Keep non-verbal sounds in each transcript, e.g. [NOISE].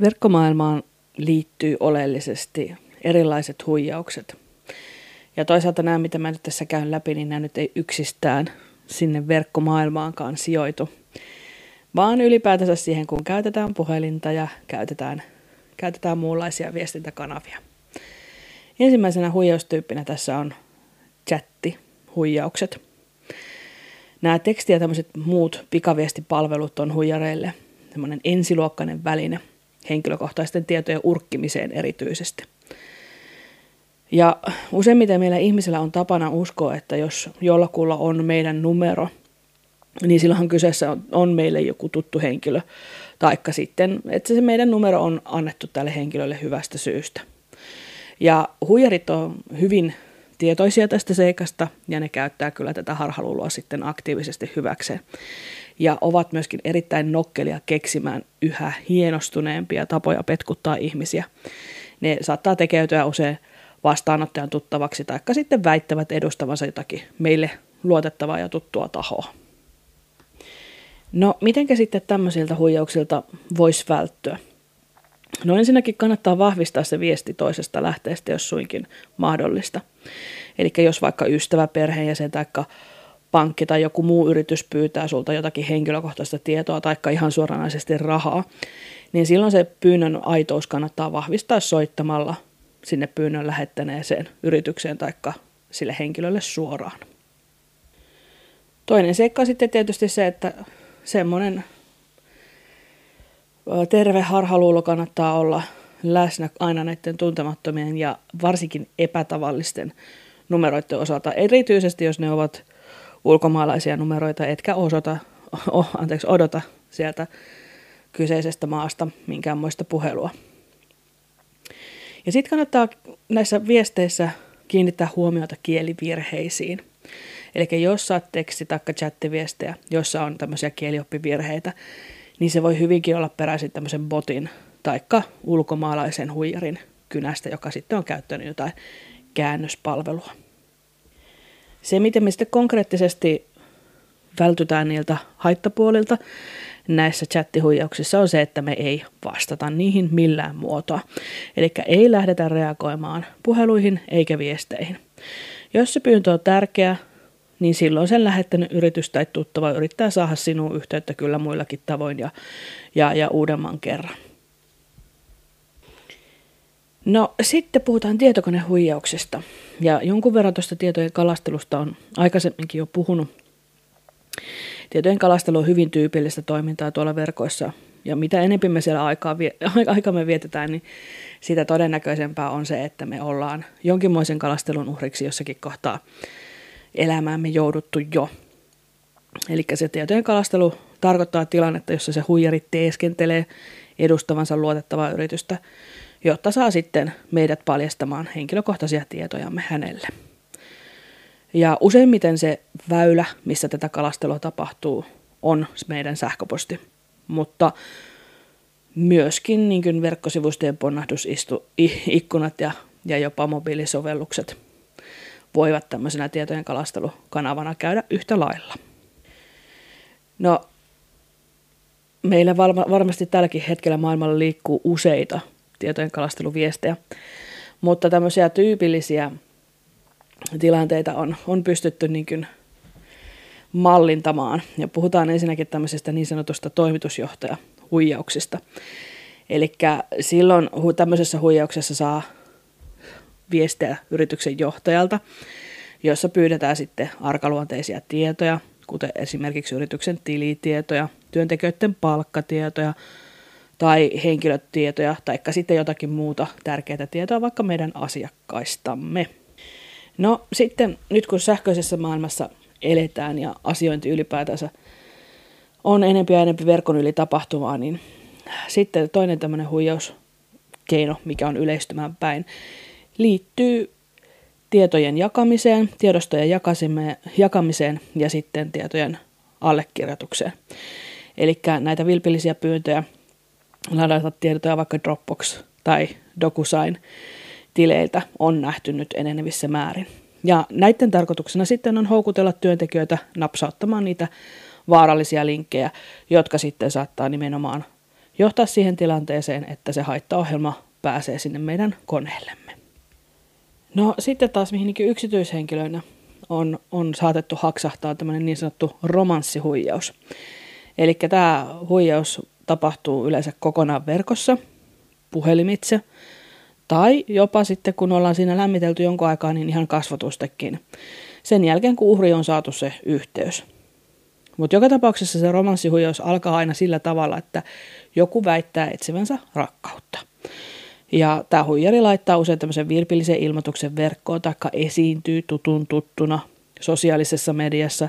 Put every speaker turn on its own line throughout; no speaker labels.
Verkkomaailmaan liittyy oleellisesti erilaiset huijaukset. Ja toisaalta nämä, mitä mä nyt tässä käyn läpi, niin nämä nyt ei yksistään sinne verkkomaailmaankaan sijoitu, vaan ylipäätänsä siihen, kun käytetään puhelinta ja käytetään, käytetään muunlaisia viestintäkanavia. Ensimmäisenä huijaustyyppinä tässä on chatti-huijaukset. Nämä teksti- ja tämmöiset muut pikaviestipalvelut on huijareille semmoinen ensiluokkainen väline – henkilökohtaisten tietojen urkkimiseen erityisesti. Ja useimmiten meillä ihmisillä on tapana uskoa, että jos jollakulla on meidän numero, niin silloinhan kyseessä on, on meille joku tuttu henkilö. Taikka sitten, että se meidän numero on annettu tälle henkilölle hyvästä syystä. Ja huijarit on hyvin tietoisia tästä seikasta ja ne käyttää kyllä tätä harhaluuloa sitten aktiivisesti hyväkseen ja ovat myöskin erittäin nokkelia keksimään yhä hienostuneempia tapoja petkuttaa ihmisiä. Ne saattaa tekeytyä usein vastaanottajan tuttavaksi, tai sitten väittävät edustavansa jotakin meille luotettavaa ja tuttua tahoa. No, miten sitten tämmöisiltä huijauksilta voisi välttyä? No ensinnäkin kannattaa vahvistaa se viesti toisesta lähteestä, jos suinkin mahdollista. Eli jos vaikka ystävä, perheenjäsen tai pankki tai joku muu yritys pyytää sulta jotakin henkilökohtaista tietoa tai ihan suoranaisesti rahaa, niin silloin se pyynnön aitous kannattaa vahvistaa soittamalla sinne pyynnön lähettäneeseen yritykseen tai sille henkilölle suoraan. Toinen seikka on sitten tietysti se, että semmoinen terve harhaluulo kannattaa olla läsnä aina näiden tuntemattomien ja varsinkin epätavallisten numeroiden osalta, erityisesti jos ne ovat ulkomaalaisia numeroita, etkä osoita, [LAUGHS] oh, anteeksi, odota sieltä kyseisestä maasta minkäänmoista puhelua. Ja sitten kannattaa näissä viesteissä kiinnittää huomiota kielivirheisiin. Eli jos saat teksti- tai chattiviestejä, jossa on tämmöisiä kielioppivirheitä, niin se voi hyvinkin olla peräisin tämmöisen botin taikka ulkomaalaisen huijarin kynästä, joka sitten on käyttänyt jotain käännöspalvelua. Se, miten me sitten konkreettisesti vältytään niiltä haittapuolilta näissä chattihuijauksissa on se, että me ei vastata niihin millään muotoa. Eli ei lähdetä reagoimaan puheluihin eikä viesteihin. Jos se pyyntö on tärkeä, niin silloin sen lähettänyt yritys tai tuttava yrittää saada sinuun yhteyttä kyllä muillakin tavoin ja, ja, ja uudemman kerran. No sitten puhutaan tietokonehuijauksesta. Ja jonkun verran tuosta tietojen kalastelusta on aikaisemminkin jo puhunut. Tietojen kalastelu on hyvin tyypillistä toimintaa tuolla verkoissa. Ja mitä enemmän me siellä aikaa, [LAUGHS] aikaa me vietetään, niin sitä todennäköisempää on se, että me ollaan jonkinmoisen kalastelun uhriksi jossakin kohtaa elämäämme jouduttu jo. Eli se tietojen kalastelu tarkoittaa tilannetta, jossa se huijari teeskentelee edustavansa luotettavaa yritystä – jotta saa sitten meidät paljastamaan henkilökohtaisia tietojamme hänelle. Ja useimmiten se väylä, missä tätä kalastelua tapahtuu, on meidän sähköposti. Mutta myöskin niin kuin verkkosivustojen ponnahdusikkunat ja, ja jopa mobiilisovellukset voivat tämmöisenä tietojen kalastelukanavana käydä yhtä lailla. No, meillä varmasti tälläkin hetkellä maailmalla liikkuu useita tietojen kalasteluviestejä. Mutta tämmöisiä tyypillisiä tilanteita on, on pystytty niin kuin mallintamaan. Ja puhutaan ensinnäkin tämmöisestä niin sanotusta toimitusjohtajahuijauksista. Eli silloin tämmöisessä huijauksessa saa viestejä yrityksen johtajalta, jossa pyydetään sitten arkaluonteisia tietoja, kuten esimerkiksi yrityksen tilitietoja, työntekijöiden palkkatietoja, tai henkilötietoja tai sitten jotakin muuta tärkeää tietoa vaikka meidän asiakkaistamme. No sitten nyt kun sähköisessä maailmassa eletään ja asiointi ylipäätänsä on enempi ja enempi verkon yli tapahtuvaa, niin sitten toinen tämmöinen huijauskeino, mikä on yleistymään päin, liittyy tietojen jakamiseen, tiedostojen jakamiseen ja sitten tietojen allekirjoitukseen. Eli näitä vilpillisiä pyyntöjä ladata tietoja vaikka Dropbox tai DocuSign tileiltä on nähty nyt enenevissä määrin. Ja näiden tarkoituksena sitten on houkutella työntekijöitä napsauttamaan niitä vaarallisia linkkejä, jotka sitten saattaa nimenomaan johtaa siihen tilanteeseen, että se haittaohjelma pääsee sinne meidän koneellemme. No sitten taas mihin yksityishenkilöinä on, on saatettu haksahtaa tämmöinen niin sanottu romanssihuijaus. Eli tämä huijaus tapahtuu yleensä kokonaan verkossa, puhelimitse, tai jopa sitten kun ollaan siinä lämmitelty jonkun aikaa, niin ihan kasvatustekin. Sen jälkeen kun uhri on saatu se yhteys. Mutta joka tapauksessa se romanssihuijaus alkaa aina sillä tavalla, että joku väittää etsivänsä rakkautta. Ja tämä huijari laittaa usein tämmöisen virpillisen ilmoituksen verkkoon, tai esiintyy tutun tuttuna sosiaalisessa mediassa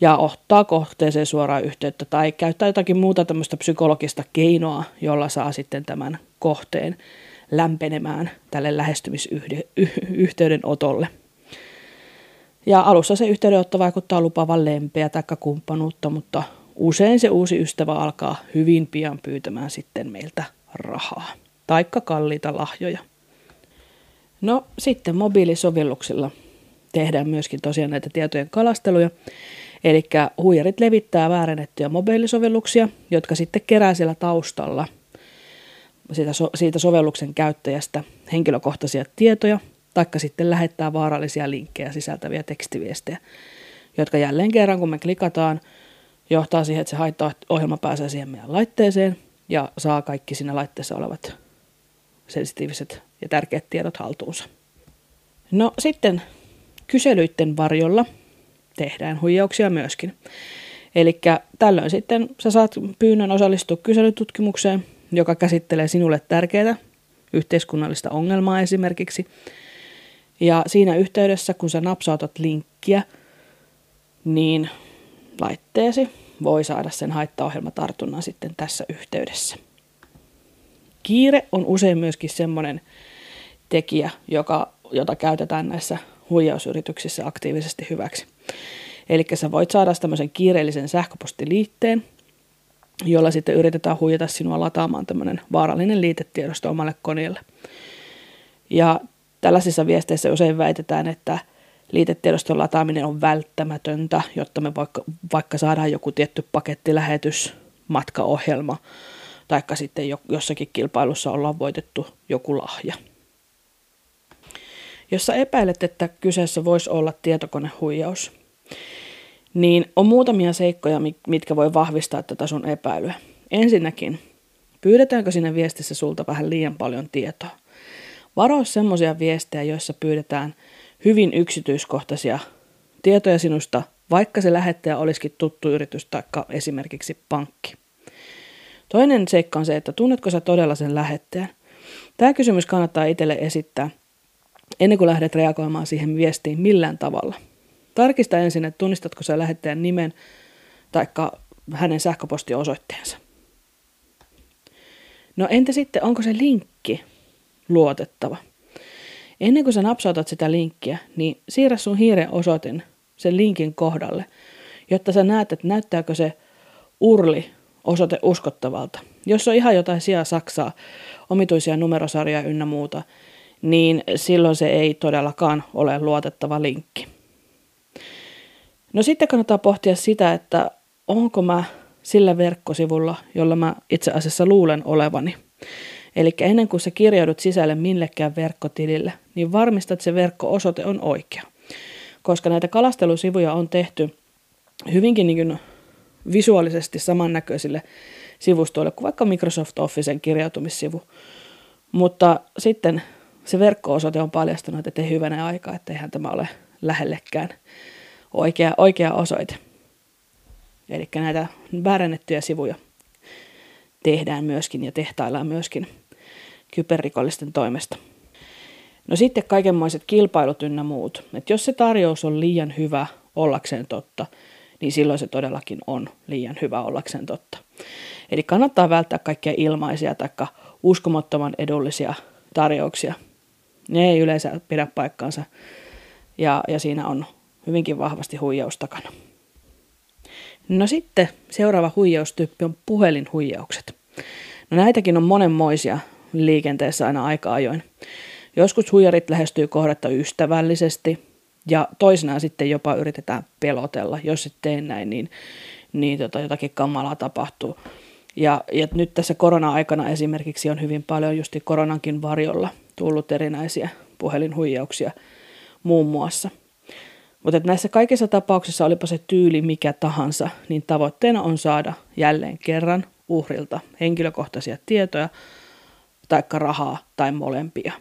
ja ottaa kohteeseen suoraan yhteyttä tai käyttää jotakin muuta tämmöistä psykologista keinoa, jolla saa sitten tämän kohteen lämpenemään tälle lähestymisyhteydenotolle. Ja alussa se yhteydenotto vaikuttaa lupavan lempeä tai kumppanuutta, mutta usein se uusi ystävä alkaa hyvin pian pyytämään sitten meiltä rahaa taikka kalliita lahjoja. No sitten mobiilisovelluksilla tehdään myöskin tosiaan näitä tietojen kalasteluja. Eli huijarit levittää väärennettyjä mobiilisovelluksia, jotka sitten kerää siellä taustalla siitä, so- siitä sovelluksen käyttäjästä henkilökohtaisia tietoja, taikka sitten lähettää vaarallisia linkkejä sisältäviä tekstiviestejä, jotka jälleen kerran, kun me klikataan, johtaa siihen, että se haittaohjelma pääsee siihen meidän laitteeseen ja saa kaikki siinä laitteessa olevat sensitiiviset ja tärkeät tiedot haltuunsa. No sitten kyselyiden varjolla tehdään huijauksia myöskin. Eli tällöin sitten sä saat pyynnön osallistua kyselytutkimukseen, joka käsittelee sinulle tärkeää yhteiskunnallista ongelmaa esimerkiksi. Ja siinä yhteydessä, kun sä napsautat linkkiä, niin laitteesi voi saada sen haittaohjelmatartunnan sitten tässä yhteydessä. Kiire on usein myöskin semmoinen tekijä, joka, jota käytetään näissä huijausyrityksissä aktiivisesti hyväksi. Eli sä voit saada tämmöisen kiireellisen sähköpostiliitteen, jolla sitten yritetään huijata sinua lataamaan tämmöinen vaarallinen liitetiedosto omalle koneelle. Ja tällaisissa viesteissä usein väitetään, että liitetiedoston lataaminen on välttämätöntä, jotta me vaikka, vaikka saadaan joku tietty pakettilähetys, matkaohjelma, taikka sitten jossakin kilpailussa ollaan voitettu joku lahja. Jos sä epäilet, että kyseessä voisi olla tietokonehuijaus, niin on muutamia seikkoja, mitkä voi vahvistaa tätä sun epäilyä. Ensinnäkin, pyydetäänkö sinne viestissä sulta vähän liian paljon tietoa? Varo semmoisia viestejä, joissa pyydetään hyvin yksityiskohtaisia tietoja sinusta, vaikka se lähettäjä olisikin tuttu yritys tai esimerkiksi pankki. Toinen seikka on se, että tunnetko sä todella sen lähettäjän? Tämä kysymys kannattaa itselle esittää ennen kuin lähdet reagoimaan siihen viestiin millään tavalla. Tarkista ensin, että tunnistatko sä lähettäjän nimen tai hänen sähköpostiosoitteensa. No entä sitten, onko se linkki luotettava? Ennen kuin sä napsautat sitä linkkiä, niin siirrä sun hiiren osoitin sen linkin kohdalle, jotta sä näet, että näyttääkö se urli osoite uskottavalta. Jos on ihan jotain sijaa Saksaa, omituisia numerosarjoja ynnä muuta, niin silloin se ei todellakaan ole luotettava linkki. No sitten kannattaa pohtia sitä, että onko mä sillä verkkosivulla, jolla mä itse asiassa luulen olevani. Eli ennen kuin sä kirjaudut sisälle millekään verkkotilille, niin varmista, että se verkko-osoite on oikea. Koska näitä kalastelusivuja on tehty hyvinkin niin visuaalisesti samannäköisille sivustoille kuin vaikka Microsoft Officen kirjautumissivu. Mutta sitten se verkko-osoite on paljastanut, että ei hyvänä aikaa, että eihän tämä ole lähellekään oikea, oikea osoite. Eli näitä väärännettyjä sivuja tehdään myöskin ja tehtaillaan myöskin kyberrikollisten toimesta. No sitten kaikenmoiset kilpailut ynnä muut. Et jos se tarjous on liian hyvä ollakseen totta, niin silloin se todellakin on liian hyvä ollakseen totta. Eli kannattaa välttää kaikkia ilmaisia tai uskomattoman edullisia tarjouksia. Ne ei yleensä pidä paikkaansa ja, ja siinä on hyvinkin vahvasti huijaus takana. No sitten seuraava huijaustyyppi on puhelinhuijaukset. No näitäkin on monenmoisia liikenteessä aina aika ajoin. Joskus huijarit lähestyy kohdetta ystävällisesti ja toisinaan sitten jopa yritetään pelotella. Jos et tee näin, niin, niin tota, jotakin kamalaa tapahtuu. Ja, ja nyt tässä korona-aikana esimerkiksi on hyvin paljon justi koronankin varjolla tullut erinäisiä puhelinhuijauksia muun muassa. Mutta näissä kaikissa tapauksissa, olipa se tyyli mikä tahansa, niin tavoitteena on saada jälleen kerran uhrilta henkilökohtaisia tietoja, taikka rahaa tai molempia.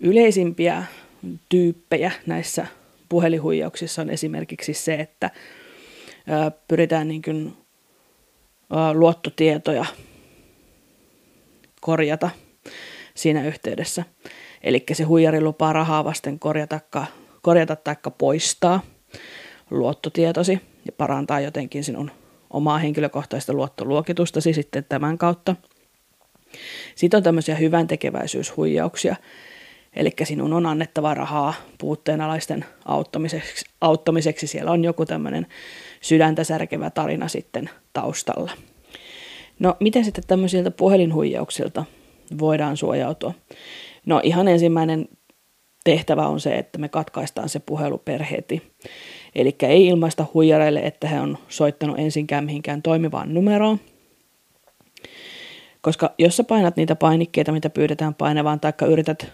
Yleisimpiä tyyppejä näissä puhelihuijauksissa on esimerkiksi se, että pyritään niin kuin luottotietoja korjata siinä yhteydessä. Eli se huijari lupaa rahaa vasten korjata, korjata tai poistaa luottotietosi ja parantaa jotenkin sinun omaa henkilökohtaista luottoluokitustasi sitten tämän kautta. Sitten on tämmöisiä hyvän tekeväisyyshuijauksia, eli sinun on annettava rahaa puutteenalaisten auttamiseksi, auttamiseksi. Siellä on joku tämmöinen sydäntä särkevä tarina sitten taustalla. No, miten sitten tämmöisiltä puhelinhuijauksilta voidaan suojautua? No, ihan ensimmäinen tehtävä on se, että me katkaistaan se puhelu perheeti. Eli ei ilmaista huijareille, että he on soittanut ensinkään mihinkään toimivaan numeroon, koska jos sä painat niitä painikkeita, mitä pyydetään painavaan, taikka yrität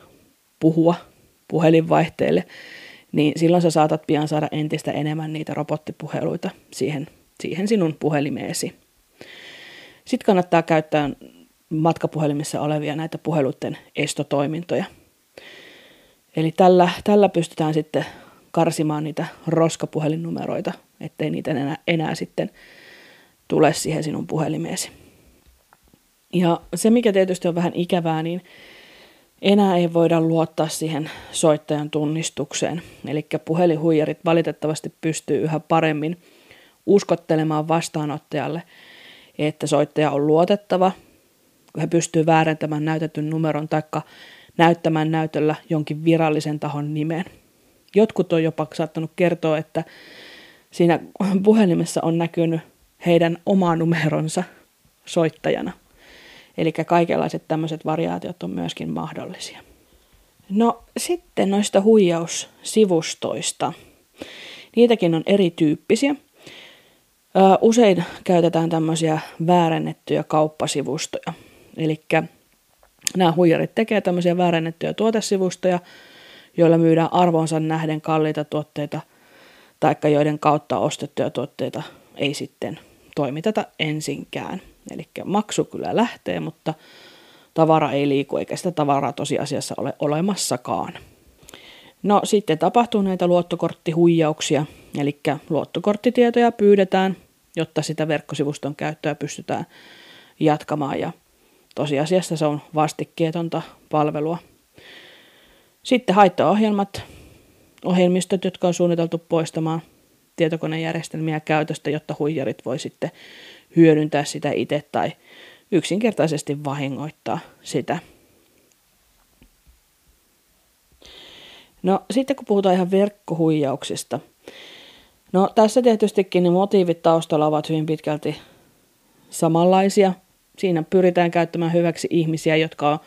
puhua puhelinvaihteelle, niin silloin sä saatat pian saada entistä enemmän niitä robottipuheluita siihen, siihen sinun puhelimeesi. Sitten kannattaa käyttää matkapuhelimissa olevia näitä puheluiden estotoimintoja. Eli tällä, tällä pystytään sitten karsimaan niitä roskapuhelinnumeroita, ettei niitä enää, enää sitten tule siihen sinun puhelimeesi. Ja se, mikä tietysti on vähän ikävää, niin enää ei voida luottaa siihen soittajan tunnistukseen. Eli puhelinhuijarit valitettavasti pystyy yhä paremmin uskottelemaan vastaanottajalle, että soittaja on luotettava, he pystyy väärentämään näytetyn numeron tai näyttämään näytöllä jonkin virallisen tahon nimen. Jotkut on jopa saattanut kertoa, että siinä puhelimessa on näkynyt heidän oma numeronsa soittajana. Eli kaikenlaiset tämmöiset variaatiot on myöskin mahdollisia. No sitten noista huijaussivustoista. Niitäkin on erityyppisiä. Usein käytetään tämmöisiä väärennettyjä kauppasivustoja. Eli nämä huijarit tekevät tämmöisiä väärennettyjä tuotesivustoja, joilla myydään arvonsa nähden kalliita tuotteita, taikka joiden kautta ostettuja tuotteita ei sitten toimiteta ensinkään. Eli maksu kyllä lähtee, mutta tavara ei liiku, eikä sitä tavaraa tosiasiassa ole olemassakaan. No sitten tapahtuu näitä luottokorttihuijauksia, eli luottokorttitietoja pyydetään, jotta sitä verkkosivuston käyttöä pystytään jatkamaan ja tosiasiassa se on vastikkeetonta palvelua. Sitten haittaohjelmat, ohjelmistot, jotka on suunniteltu poistamaan tietokonejärjestelmiä käytöstä, jotta huijarit voi sitten hyödyntää sitä itse tai yksinkertaisesti vahingoittaa sitä. No sitten kun puhutaan ihan verkkohuijauksista. No tässä tietystikin ne motiivit taustalla ovat hyvin pitkälti samanlaisia. Siinä pyritään käyttämään hyväksi ihmisiä, jotka on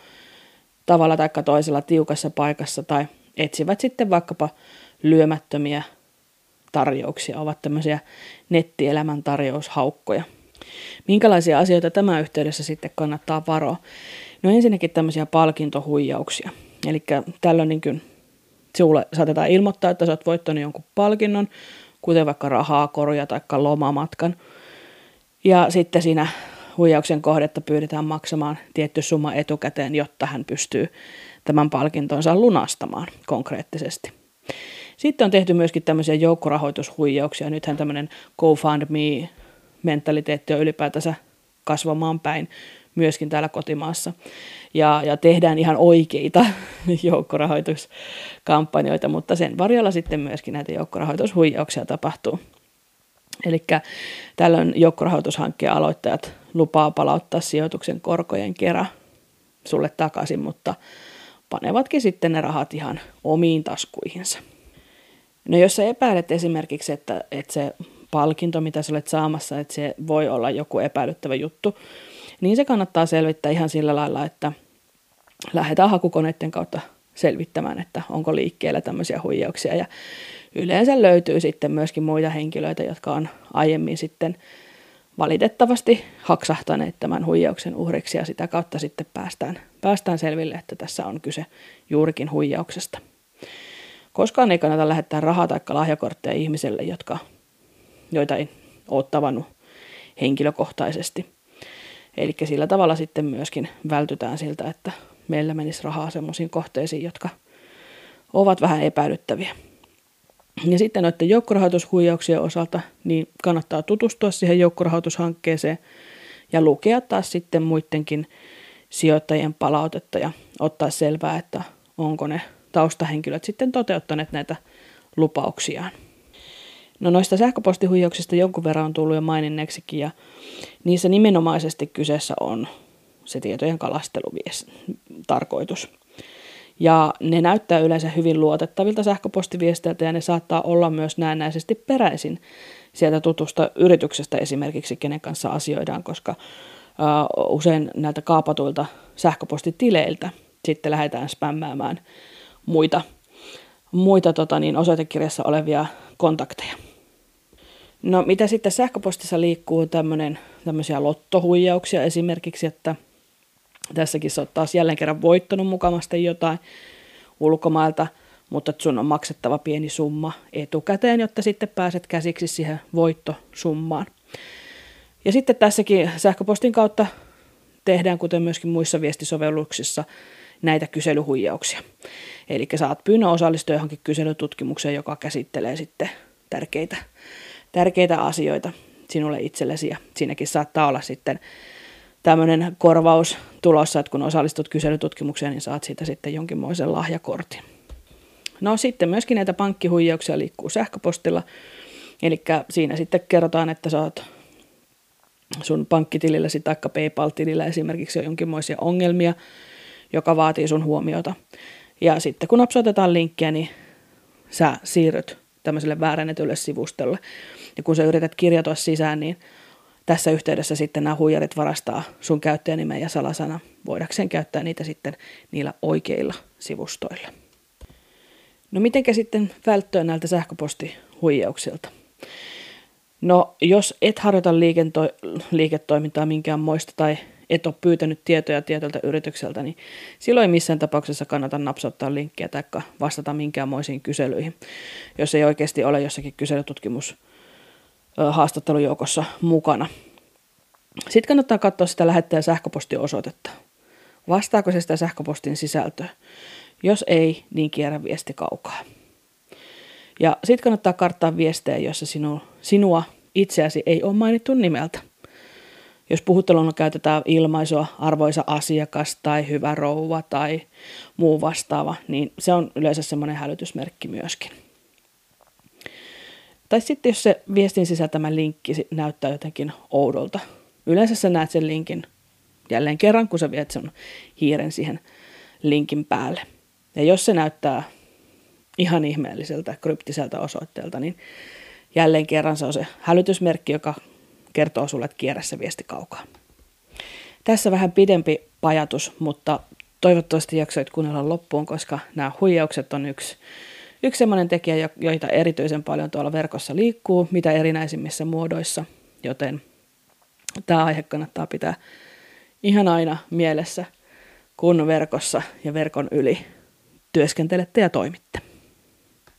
tavalla tai toisella tiukassa paikassa tai etsivät sitten vaikkapa lyömättömiä tarjouksia, ovat tämmöisiä nettielämän tarjoushaukkoja. Minkälaisia asioita tämä yhteydessä sitten kannattaa varoa? No ensinnäkin tämmöisiä palkintohuijauksia. Eli tällöin niin kuin sinulle saatetaan ilmoittaa, että sä oot voittanut jonkun palkinnon, kuten vaikka rahaa, koruja tai lomamatkan. Ja sitten siinä huijauksen kohdetta pyydetään maksamaan tietty summa etukäteen, jotta hän pystyy tämän palkintonsa lunastamaan konkreettisesti. Sitten on tehty myöskin tämmöisiä joukkorahoitushuijauksia. Nythän tämmöinen GoFundMe-mentaliteetti on ylipäätänsä kasvamaan päin myöskin täällä kotimaassa. Ja, ja tehdään ihan oikeita [LAUGHS] joukkorahoituskampanjoita, mutta sen varjolla sitten myöskin näitä joukkorahoitushuijauksia tapahtuu. Eli tällöin joukkorahoitushankkeen aloittajat lupaa palauttaa sijoituksen korkojen kerran sulle takaisin, mutta panevatkin sitten ne rahat ihan omiin taskuihinsa. No jos sä epäilet esimerkiksi, että, että se palkinto, mitä sä olet saamassa, että se voi olla joku epäilyttävä juttu, niin se kannattaa selvittää ihan sillä lailla, että lähdetään hakukoneiden kautta selvittämään, että onko liikkeellä tämmöisiä huijauksia. Ja yleensä löytyy sitten myöskin muita henkilöitä, jotka on aiemmin sitten valitettavasti haksahtaneet tämän huijauksen uhriksi ja sitä kautta sitten päästään, päästään selville, että tässä on kyse juurikin huijauksesta. Koskaan ei kannata lähettää rahaa tai lahjakortteja ihmiselle, jotka, joita ei ole tavannut henkilökohtaisesti. Eli sillä tavalla sitten myöskin vältytään siltä, että meillä menisi rahaa sellaisiin kohteisiin, jotka ovat vähän epäilyttäviä. Ja sitten noiden joukkorahoitushuijauksien osalta niin kannattaa tutustua siihen joukkorahoitushankkeeseen ja lukea taas sitten muidenkin sijoittajien palautetta ja ottaa selvää, että onko ne taustahenkilöt sitten toteuttaneet näitä lupauksiaan. No noista sähköpostihuijauksista jonkun verran on tullut jo maininneeksikin ja niissä nimenomaisesti kyseessä on se tietojen kalasteluvies tarkoitus. Ja ne näyttää yleensä hyvin luotettavilta sähköpostiviesteiltä ja ne saattaa olla myös näennäisesti peräisin sieltä tutusta yrityksestä esimerkiksi, kenen kanssa asioidaan, koska uh, usein näiltä kaapatuilta sähköpostitileiltä sitten lähdetään spämmäämään muita, muita tota niin, osoitekirjassa olevia kontakteja. No mitä sitten sähköpostissa liikkuu tämmöinen, tämmöisiä lottohuijauksia esimerkiksi, että tässäkin sä oot taas jälleen kerran voittanut mukavasti jotain ulkomailta, mutta sun on maksettava pieni summa etukäteen, jotta sitten pääset käsiksi siihen voittosummaan. Ja sitten tässäkin sähköpostin kautta tehdään, kuten myöskin muissa viestisovelluksissa, näitä kyselyhuijauksia. Eli saat pyynnön osallistua johonkin kyselytutkimukseen, joka käsittelee sitten tärkeitä, tärkeitä asioita sinulle itsellesi. Ja siinäkin saattaa olla sitten tämmöinen korvaus tulossa, että kun osallistut kyselytutkimukseen, niin saat siitä sitten jonkinmoisen lahjakortin. No sitten myöskin näitä pankkihuijauksia liikkuu sähköpostilla. Eli siinä sitten kerrotaan, että saat sun pankkitililläsi tai PayPal-tilillä esimerkiksi on jonkinmoisia ongelmia, joka vaatii sun huomiota. Ja sitten kun napsautetaan linkkiä, niin sä siirryt tämmöiselle väärännetylle sivustolle. Ja kun sä yrität kirjata sisään, niin tässä yhteydessä sitten nämä huijarit varastaa sun käyttäjänimen ja salasana, voidakseen käyttää niitä sitten niillä oikeilla sivustoilla. No mitenkä sitten välttyä näiltä sähköpostihuijauksilta? No jos et harjoita liikento- liiketoimintaa minkään moista tai et ole pyytänyt tietoja tietolta yritykseltä, niin silloin ei missään tapauksessa kannata napsauttaa linkkiä tai vastata minkäänmoisiin kyselyihin, jos ei oikeasti ole jossakin kyselytutkimus haastattelujoukossa mukana. Sitten kannattaa katsoa sitä lähettäjän sähköpostiosoitetta. Vastaako se sitä sähköpostin sisältöä? Jos ei, niin kierrä viesti kaukaa. Ja sitten kannattaa karttaa viestejä, joissa sinu, sinua itseäsi ei ole mainittu nimeltä. Jos puhutteluna käytetään ilmaisua arvoisa asiakas tai hyvä rouva tai muu vastaava, niin se on yleensä semmoinen hälytysmerkki myöskin. Tai sitten jos se viestin sisältämä linkki näyttää jotenkin oudolta. Yleensä sä näet sen linkin jälleen kerran, kun sä viet sen hiiren siihen linkin päälle. Ja jos se näyttää ihan ihmeelliseltä, kryptiseltä osoitteelta, niin jälleen kerran se on se hälytysmerkki, joka kertoo sulle, että kierrä se viesti kaukaa. Tässä vähän pidempi pajatus, mutta toivottavasti jaksoit kuunnella loppuun, koska nämä huijaukset on yksi Yksi sellainen tekijä, joita erityisen paljon tuolla verkossa liikkuu, mitä erinäisimmissä muodoissa, joten tämä aihe kannattaa pitää ihan aina mielessä, kun verkossa ja verkon yli työskentelette ja toimitte.